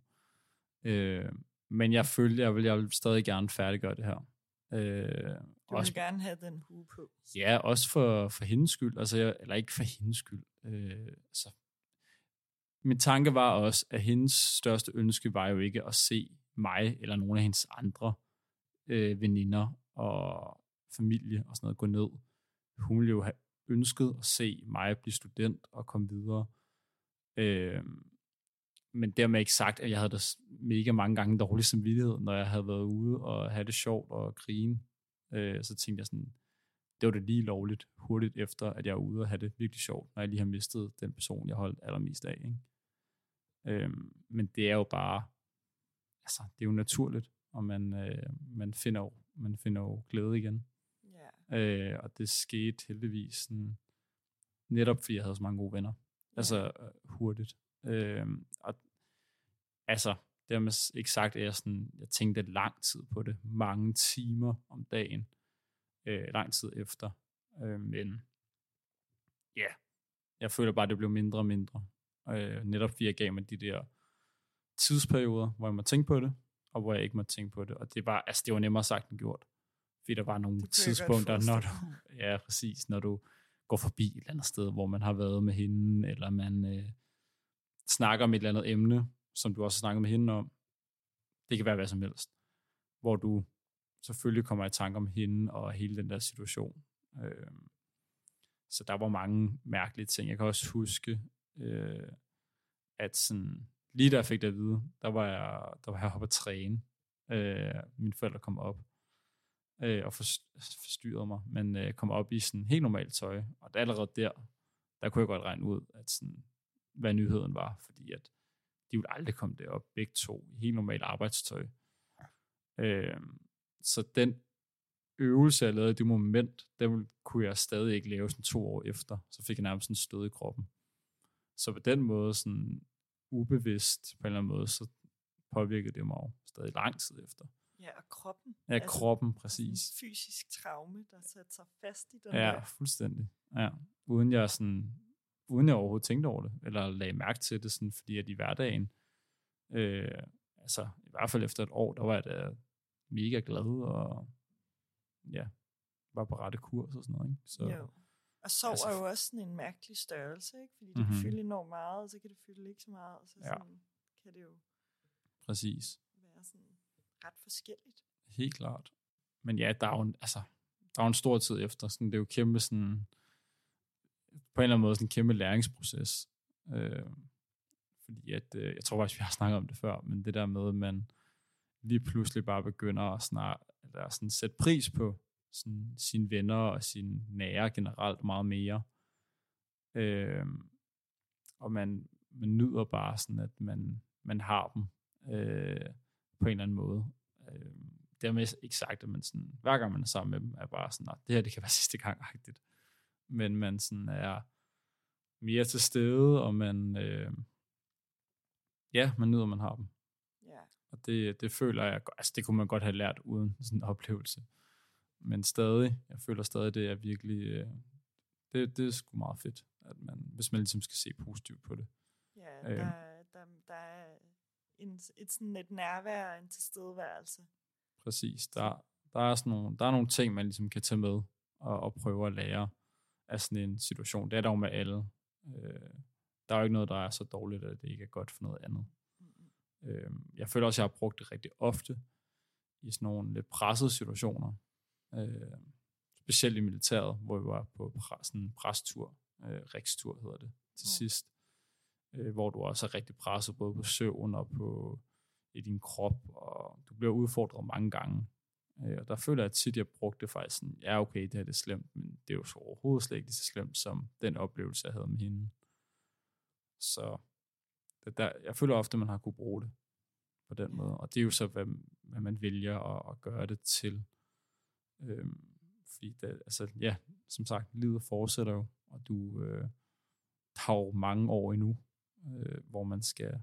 Øh, men jeg følte, jeg vil, jeg vil stadig gerne færdiggøre det her. Øh, Du også, ville gerne have den hue på. ja, også for, for hendes skyld. Altså, jeg, eller ikke for hendes skyld. Øh, så min tanke var også, at hendes største ønske var jo ikke at se mig eller nogle af hendes andre øh, veninder og familie og sådan noget gå ned. Hun ville jo have ønsket at se mig blive student og komme videre. Øh, men dermed ikke sagt, at jeg havde da mega mange gange dårlig samvittighed, når jeg havde været ude og have det sjovt og grine. Øh, så tænkte jeg sådan, det var det lige lovligt hurtigt efter, at jeg er ude og have det virkelig sjovt, når jeg lige har mistet den person, jeg holdt allermest af. Ikke? Øhm, men det er jo bare, altså, det er jo naturligt, og man, øh, man, finder jo, man finder jo glæde igen. Ja. Øh, og det skete heldigvis sådan, netop fordi jeg havde så mange gode venner. Altså øh, hurtigt. Øh, og altså, dermed s- ikke sagt, at jeg, sådan, jeg tænkte lang tid på det. Mange timer om dagen. Øh, lang tid efter. Øh, men ja, jeg føler bare, at det blev mindre og mindre. Øh, netop fordi jeg gav mig de der tidsperioder, hvor jeg måtte tænke på det, og hvor jeg ikke måtte tænke på det. Og det var, altså, det var nemmere sagt end gjort. Fordi der var nogle tidspunkter, når du, ja, præcis, når du går forbi et eller andet sted, hvor man har været med hende, eller man øh, snakker om et eller andet emne, som du også har snakket med hende om. Det kan være hvad som helst. Hvor du selvfølgelig kommer i tanke om hende og hele den der situation. Øh, så der var mange mærkelige ting. Jeg kan også huske, øh, at sådan, lige da jeg fik det at vide, der var jeg, der var jeg oppe at træne. Øh, mine forældre kom op øh, og forstyrrede mig, men øh, kom op i sådan helt normalt tøj. Og allerede der, der kunne jeg godt regne ud, at sådan, hvad nyheden var, fordi at de ville aldrig komme derop, begge to, i helt normalt arbejdstøj. Øh, så den øvelse, jeg lavede i det moment, den kunne jeg stadig ikke lave sådan to år efter. Så fik jeg nærmest sådan stød i kroppen. Så på den måde, sådan ubevidst på en eller anden måde, så påvirkede det mig jo stadig lang tid efter. Ja, og kroppen. Ja, altså, kroppen, præcis. En fysisk traume, der sætter sig fast i den Ja, der. fuldstændig. Ja. Uden jeg sådan, uden jeg overhovedet tænkte over det, eller lagde mærke til det, sådan, fordi at i hverdagen, øh, altså i hvert fald efter et år, der var jeg da mega glad, og ja, var på rette kurs og sådan noget. Ikke? Så, Jo. Og sorg Altså- er jo også sådan en mærkelig størrelse, ikke? fordi det Mhm. kan fylde enormt meget, og så kan det fylde ikke så meget, og så Ja. sådan, kan det jo præcis. være sådan ret forskelligt. Helt klart. Men ja, der er jo en, altså, der er en stor tid efter. Sådan, det er jo kæmpe sådan, på en eller anden måde sådan en kæmpe læringsproces. Øh, fordi at, øh, jeg tror faktisk, vi har snakket om det før, men det der med, at man lige pludselig bare begynder at snart, eller sådan sætte pris på sådan, sine venner og sine nære generelt meget mere. Øh, og man, man nyder bare sådan, at man, man har dem øh, på en eller anden måde. Øh, dermed ikke sagt, at man sådan, hver gang man er sammen med dem, er bare sådan, at det her det kan være sidste gang agtigt. Men man sådan er mere til stede, og man, øh, ja, man nyder, at man har dem. Og det, det føler jeg, altså det kunne man godt have lært uden sådan en oplevelse. Men stadig, jeg føler stadig, det er virkelig, øh, det, det er sgu meget fedt, at man, hvis man ligesom skal se positivt på det. ja Øh. der, der, der er en, et, sådan et nærvær og en tilstedeværelse. Præcis. Der, der, er sådan nogle, der er nogle ting, man ligesom kan tage med og, og prøve at lære af sådan en situation. Det er der jo med alle. Øh, der er jo ikke noget, der er så dårligt, at det ikke er godt for noget andet. Øh, jeg føler også, at jeg har brugt det rigtig ofte i sådan nogle lidt pressede situationer. Øh, specielt i militæret, hvor vi var på sådan en prestur, øh, rikstur hedder det, til Mm. sidst. Øh, hvor du også er rigtig presset både på søvn og på i din krop, og du bliver udfordret mange gange. Øh, og der føler jeg tit, at jeg brugte det faktisk sådan, ja okay, det her det er slemt, men det er jo så overhovedet slet ikke så slemt, som den oplevelse, jeg havde med hende. Så det der, jeg føler ofte, at man har kunne bruge det på den Ja. måde. Og det er jo så, hvad, hvad man vælger at, at gøre det til. Øhm, fordi det, altså, ja, som sagt, livet fortsætter jo, og du øh, har jo mange år endnu, øh, hvor man skal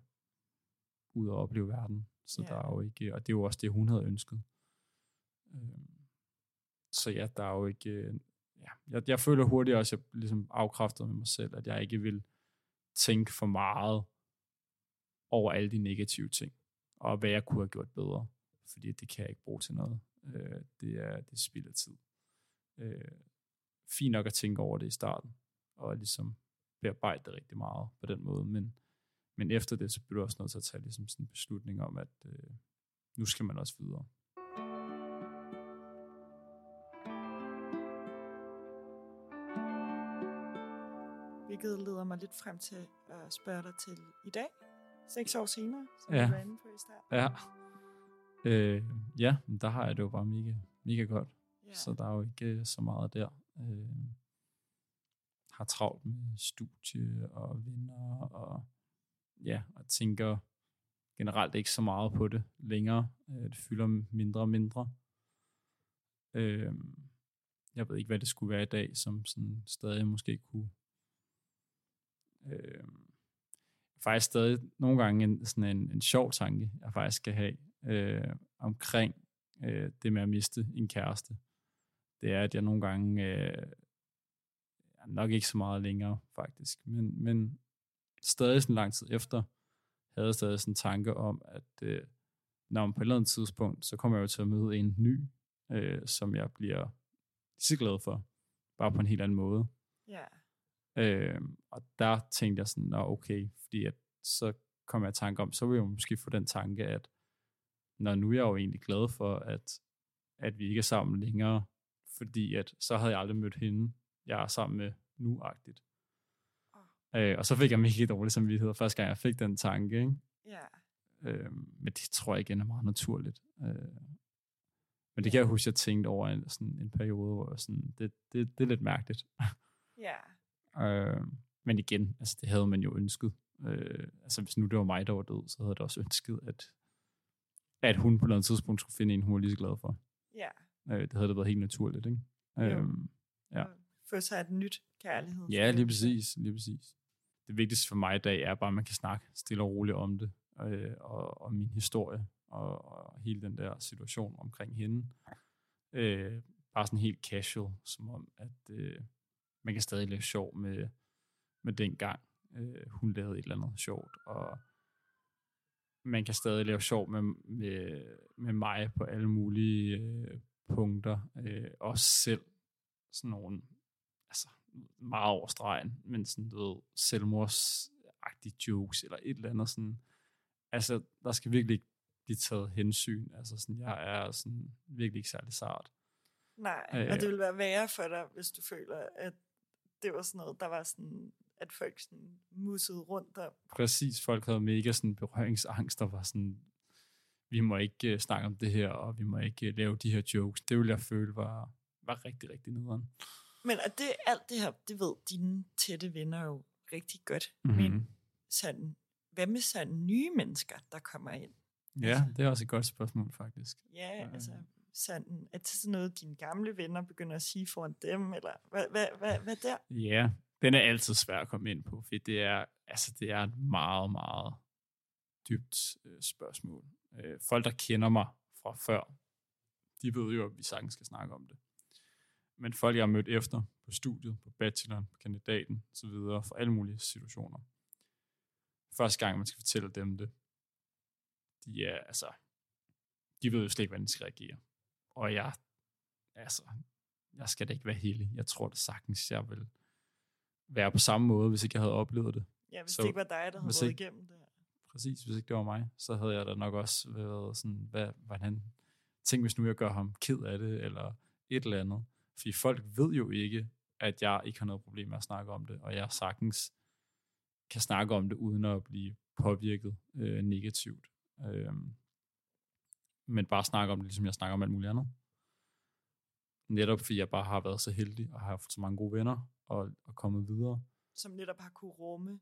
ud og opleve verden. Så Ja. der er jo ikke, og det er jo også det, hun havde ønsket. Øhm, så ja, der er jo ikke, øh, ja, jeg, jeg føler hurtigt også, at jeg ligesom afkræftede med mig selv, at jeg ikke vil tænke for meget over alle de negative ting, og hvad jeg kunne have gjort bedre, fordi det kan jeg ikke bruge til noget. Øh, det er det spilder spild af tid. Øh, fint nok at tænke over det i starten, og ligesom bearbejde det rigtig meget på den måde, men, men efter det, så bliver du også nødt til at tage ligesom sådan en beslutning om, at øh, nu skal man også videre. Hvilket leder mig lidt frem til at spørge dig til i dag, seks år senere, som Ja. du var inde på i starten. Ja. Øh, ja, men der har jeg det jo bare mega, mega godt. Ja. Så der er jo ikke øh, så meget der. Øh, har travlt med studie og venner, og ja, og tænker generelt ikke så meget på det længere. Øh, det fylder mindre og mindre. Øh, jeg ved ikke, hvad det skulle være i dag, som sådan stadig måske kunne øh, faktisk stadig nogle gange en, sådan en, en sjov tanke, jeg faktisk skal have øh, omkring øh, det med at miste en kæreste. Det er, at jeg nogle gange, øh, nok ikke så meget længere faktisk, men, men stadig sådan lang tid efter, havde jeg stadig sådan en tanke om, at øh, når man på et eller andet tidspunkt, så kommer jeg jo til at møde en ny, øh, som jeg bliver så glad for, bare på en helt anden måde. ja. Øh, og der tænkte jeg sådan, nå okay, fordi at, så kom jeg i tanke om, så vil jeg måske få den tanke, at når nu er jeg jo egentlig glad for, at, at vi ikke er sammen længere, fordi at så havde jeg aldrig mødt hende, jeg er sammen med nu-agtigt. Øh, og så fik jeg mega dårlig samvittighed første gang, jeg fik den tanke. Ikke? Ja. Øh, men det tror jeg igen er meget naturligt. Øh, men det kan jeg huske, jeg tænkte over en, sådan en periode, hvor sådan, det, det, det er lidt mærkeligt. Ja. Øh, men igen, altså det havde man jo ønsket. Øh, altså hvis nu det var mig, der var død, så havde jeg også ønsket, at, at hun på et eller andet tidspunkt skulle finde en, hun var lige så glad for. Ja. Øh, det havde da været helt naturligt, ikke? Jo. Øh, Ja. Og Få sig et nyt kærlighed. ja, lige præcis, lige præcis. Det vigtigste for mig i dag er bare, at man kan snakke stille og roligt om det, øh, og om min historie. og, og hele den der situation omkring hende. Øh, bare sådan helt casual, som om, at øh, man kan stadig lave sjov med, med den gang, øh, hun lavede et eller andet sjovt, og man kan stadig lave sjov med, med, med mig på alle mulige øh, punkter, øh, også selv sådan nogle, altså meget over stregen, men sådan, ved, selvmordsagtige jokes, eller et eller andet sådan, altså, der skal virkelig ikke blive taget hensyn, altså sådan, jeg er sådan virkelig ikke særlig sart. Nej, øh, og det ville være værre for dig, hvis du føler, at det var sådan noget, der var sådan, at folk sådan mussede rundt om. Præcis, folk havde mega sådan berøringsangst, og var sådan, vi må ikke uh, snakke om det her, og vi må ikke uh, lave de her jokes. Det ville jeg føle var, var rigtig, rigtig nederen. Men at det, alt det her, det ved dine tætte venner jo rigtig godt. Mm-hmm. Men sådan, hvad med sådan nye mennesker, der kommer ind? Ja, altså, det er også et godt spørgsmål, faktisk. Ja, øh. altså, sådan, at det sådan noget, dine gamle venner begynder at sige foran dem, eller hvad, hvad, hvad, hvad der? Ja, den er altid svær at komme ind på, for det er, altså, det er et meget, meget dybt øh, spørgsmål. Øh, folk, der kender mig fra før, de ved jo, at vi sagtens skal snakke om det. Men folk, jeg har mødt efter på studiet, på bacheloren, på kandidaten osv., for alle mulige situationer. Første gang, man skal fortælle dem det, de er, altså, de ved jo slet ikke, hvordan de skal reagere. Og jeg, altså, jeg skal da ikke være heldig. Jeg tror det sagtens, jeg vil være på samme måde, hvis ikke jeg havde oplevet det. Ja, hvis så, det ikke var dig, der havde været ikke, igennem det. Præcis, hvis ikke det var mig, så havde jeg da nok også været sådan, hvad, hvordan, tænk hvis nu jeg gør ham ked af det, eller et eller andet. Fordi folk ved jo ikke, at jeg ikke har noget problem med at snakke om det, og jeg sagtens kan snakke om det, uden at blive påvirket øh, negativt. Øh, men bare snakke om det, ligesom jeg snakker om alt muligt andet. Netop fordi jeg bare har været så heldig, og har haft så mange gode venner, og, og kommet videre. Som netop har kunne rumme,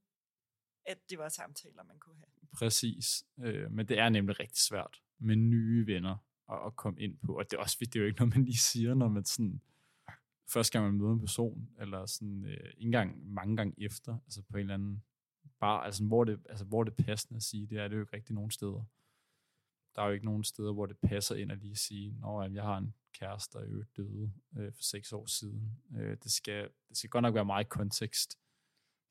at det var samtaler, man kunne have. Præcis. Øh, men det er nemlig rigtig svært med nye venner at, at komme ind på. Og det er også det er jo ikke noget, man lige siger, når man sådan, første gang man møder en person, eller sådan øh, ikke engang mange gange efter, altså på en eller anden, bare, altså hvor det, altså hvor det er passende at sige, det er det jo ikke rigtig nogen steder. Der er jo ikke nogen steder, hvor det passer ind at lige sige, når jeg har en kæreste, der er jo døde øh, for seks år siden. Øh, det, skal, det skal godt nok være meget kontekst,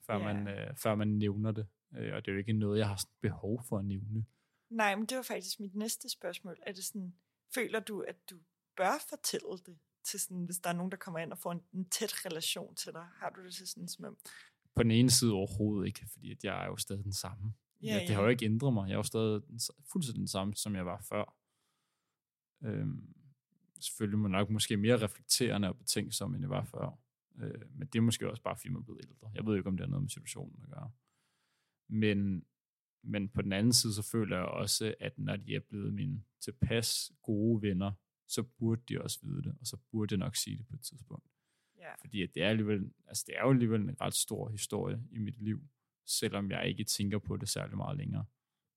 før, yeah. man, øh, før man nævner det. Øh, og det er jo ikke noget, jeg har sådan behov for at nævne. Nej, men det var faktisk mit næste spørgsmål. Er det sådan, føler du, at du bør fortælle det til sådan, hvis der er nogen, der kommer ind og får en, en tæt relation til dig? Har du det til sådan som På den ene side overhovedet ikke, fordi at jeg er jo stadig den samme. Ja, ja, det har jo ikke ændret mig. Jeg er jo stadig fuldstændig den samme, som jeg var før. Øhm, selvfølgelig må nok måske mere reflekterende og betænksom, end jeg var før. Øh, men det er måske også bare, fordi man er blevet ældre. Jeg ved ikke, om det har noget med situationen at gøre. Men, men på den anden side, så føler jeg også, at når de er blevet mine tilpas gode venner, så burde de også vide det, og så burde jeg nok sige det på et tidspunkt. Yeah. Fordi at det, er alligevel, altså det er jo alligevel en ret stor historie i mit liv, selvom jeg ikke tænker på det særlig meget længere.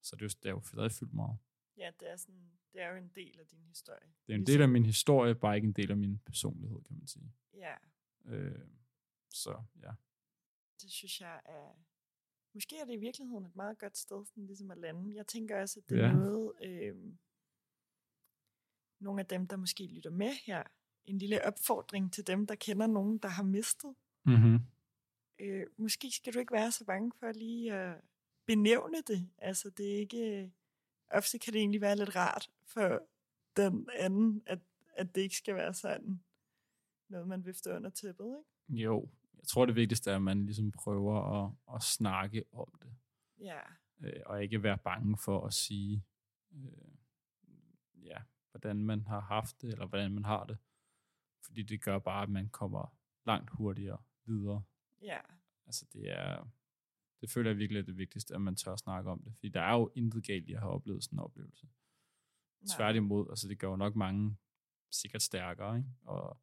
Så det er jo, det er jo stadig fyldt meget. Ja, det er, sådan, det er jo en del af din historie. Det er en del af min historie, bare ikke en del af min personlighed, kan man sige. Ja. Øh, så ja. Det synes jeg er... Måske er det i virkeligheden et meget godt sted, sådan ligesom at lande. Jeg tænker også, at det er ja. noget... Øh, nogle af dem, der måske lytter med her, en lille opfordring til dem, der kender nogen, der har mistet. Mm-hmm. Øh, måske skal du ikke være så bange for lige at benævne det. Altså, det er ikke ofte kan det egentlig være lidt rart for den anden, at, at det ikke skal være sådan noget, man vifter under tæppet, ikke? Jo, jeg tror det vigtigste er, at man ligesom prøver at, at snakke om det. Ja. Øh, og ikke være bange for at sige, øh, ja, hvordan man har haft det, eller hvordan man har det. Fordi det gør bare, at man kommer langt hurtigere videre. Ja. Altså det er, det føler jeg virkelig er det vigtigste, at man tør at snakke om det. Fordi der er jo intet galt i at have oplevet sådan en oplevelse. Nej. Tværtimod, altså det gør jo nok mange sikkert stærkere, ikke? Og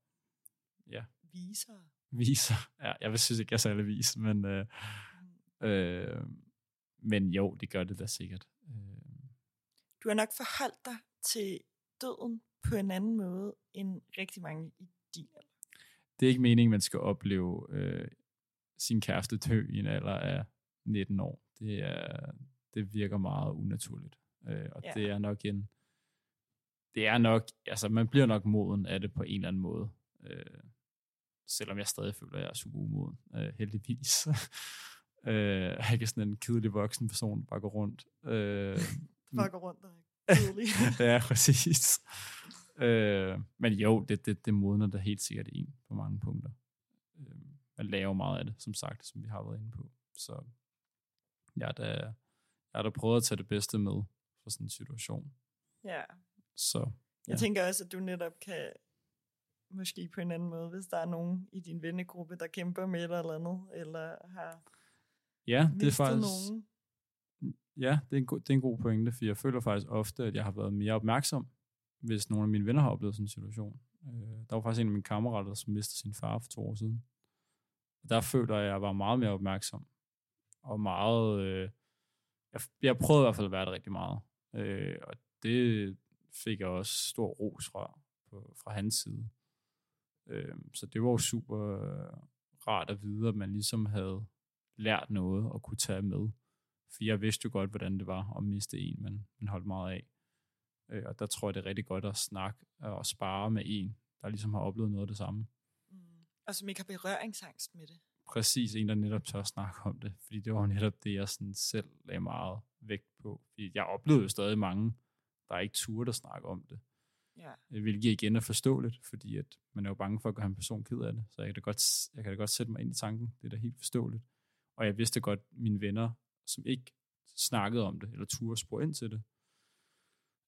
ja. Viser. Viser. Ja, jeg vil synes ikke, jeg er særlig vis, men, øh, mm. øh, men jo, det gør det da sikkert. Øh. Du har nok forholdt dig til døden på en anden måde end rigtig mange i din alder. Det er ikke meningen, man skal opleve øh, sin kæreste dø i en alder af 19 år. Det, er, det virker meget unaturligt. Øh, og Ja. det er nok en, det er nok, altså man bliver nok moden af det på en eller anden måde. Øh, selvom jeg stadig føler, at jeg er super umoden, øh, heldigvis. øh, jeg er ikke sådan en kedelig voksen person, der bare går rundt. Øh, Bare gå rundt og ja, præcis. Øh, men jo, det, det, det modner der helt sikkert en på mange punkter. Øh, lærer jo meget af det, som sagt, som vi har været inde på. Så jeg har da, jeg har da prøvet at tage det bedste med fra sådan en situation. ja. Så Jeg Ja. tænker også, at du netop kan, måske på en anden måde, hvis der er nogen i din vennegruppe, der kæmper med et eller andet, eller har ja, det er faktisk... nogen. Ja, det er, en god, det er en god pointe, for jeg føler faktisk ofte, at jeg har været mere opmærksom, hvis nogle af mine venner har oplevet sådan en situation. Øh, der var faktisk en af mine kammerater, som mistede sin far for to år siden. Der føler jeg, at jeg var meget mere opmærksom. Og meget... Øh, jeg, jeg prøvede i hvert fald at være det rigtig meget. Øh, og det fik jeg også stor ros fra, på, fra hans side. Øh, så det var jo super øh, rart at vide, at man ligesom havde lært noget og kunne tage med. For jeg vidste jo godt, hvordan det var at miste en, man, man holdt meget af. Øh, og der tror jeg, det er rigtig godt at snakke og spare med en, der ligesom har oplevet noget af det samme. Og som ikke har berøringsangst med det. Præcis en, der netop tør snakke om det. Fordi det var netop det, jeg sådan selv lagde meget vægt på. Fordi jeg oplevede jo stadig mange, der ikke turde at snakke om det. Ja. Øh, Hvilket igen er forståeligt, fordi at man er jo bange for at gøre en person ked af det. Så jeg kan, da godt, jeg kan da godt sætte mig ind i tanken. Det er da helt forståeligt. Og jeg vidste godt, mine venner, som ikke snakkede om det, eller turde spore ind til det,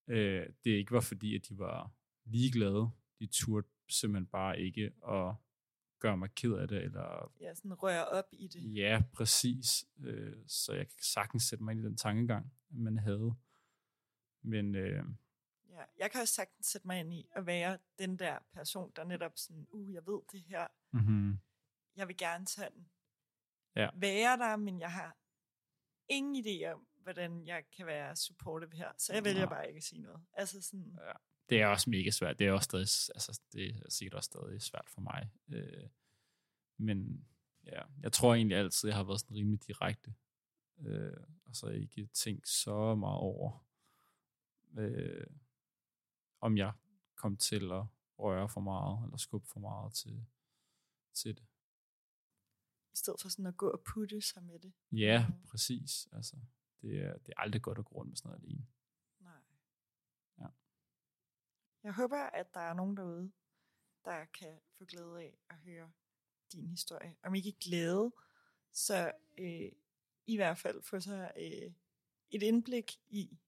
øh, det ikke var fordi, at de var ligeglade. De turde simpelthen bare ikke at gøre mig ked af det, eller ja, sådan røre op i det. Ja, præcis. Øh, så jeg kan sagtens sætte mig ind i den tankegang, man havde. Men øh, Ja, jeg kan også sagtens sætte mig ind i at være den der person, der netop sådan, uh, jeg ved det her, mm-hmm, jeg vil gerne sådan Ja. være der, men jeg har ingen idé om, hvordan jeg kan være supportive her, så jeg vælger Nej. bare ikke at sige noget. Altså sådan, det er også mega svært. Det er også stadig, altså, det er sikkert også stadig svært for mig. Øh, men ja, jeg tror egentlig altid, jeg har været sådan rimelig direkte. Øh, og så ikke tænkt så meget over, øh, om jeg kom til at røre for meget, eller skubbe for meget til, til det. i stedet for sådan at gå og putte sig med det. Ja, Mhm. præcis. Altså, det, er, det er aldrig godt at gå rundt med sådan noget alene. Nej. Ja. Jeg håber, at der er nogen derude, der kan få glæde af at høre din historie. Om ikke glæde, så øh, i hvert fald få sig øh, et indblik i,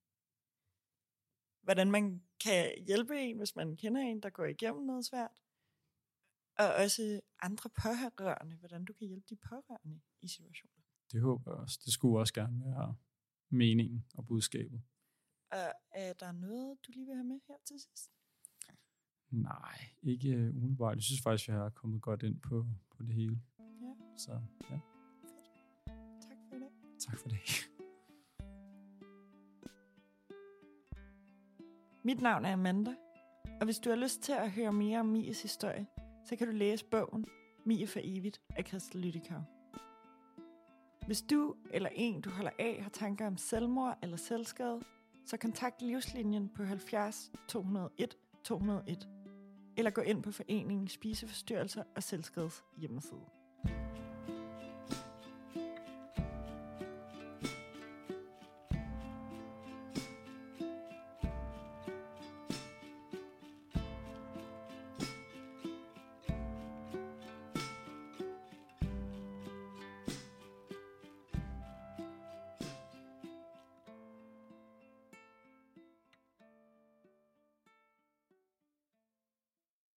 hvordan man kan hjælpe en, hvis man kender en, der går igennem noget svært. Og også andre pårørende, hvordan du kan hjælpe de pårørende i situationer. Det håber jeg også. Det skulle også gerne være meningen og budskabet. Og er der noget, du lige vil have med her til sidst? Nej, ikke øh, umiddelbart. Jeg synes faktisk, jeg har kommet godt ind på, på det hele. Ja. Så ja, Tak for i dag. tak for det. Mit navn er Amanda, og hvis du har lyst til at høre mere om Mies historie, så kan du læse bogen Mie for evigt af Christel Lyttikau. Hvis du eller en, du holder af, har tanker om selvmord eller selvskade, så kontakt Livslinjen på 70 201 201, eller gå ind på foreningen Spiseforstyrrelser og Selvskades hjemmeside.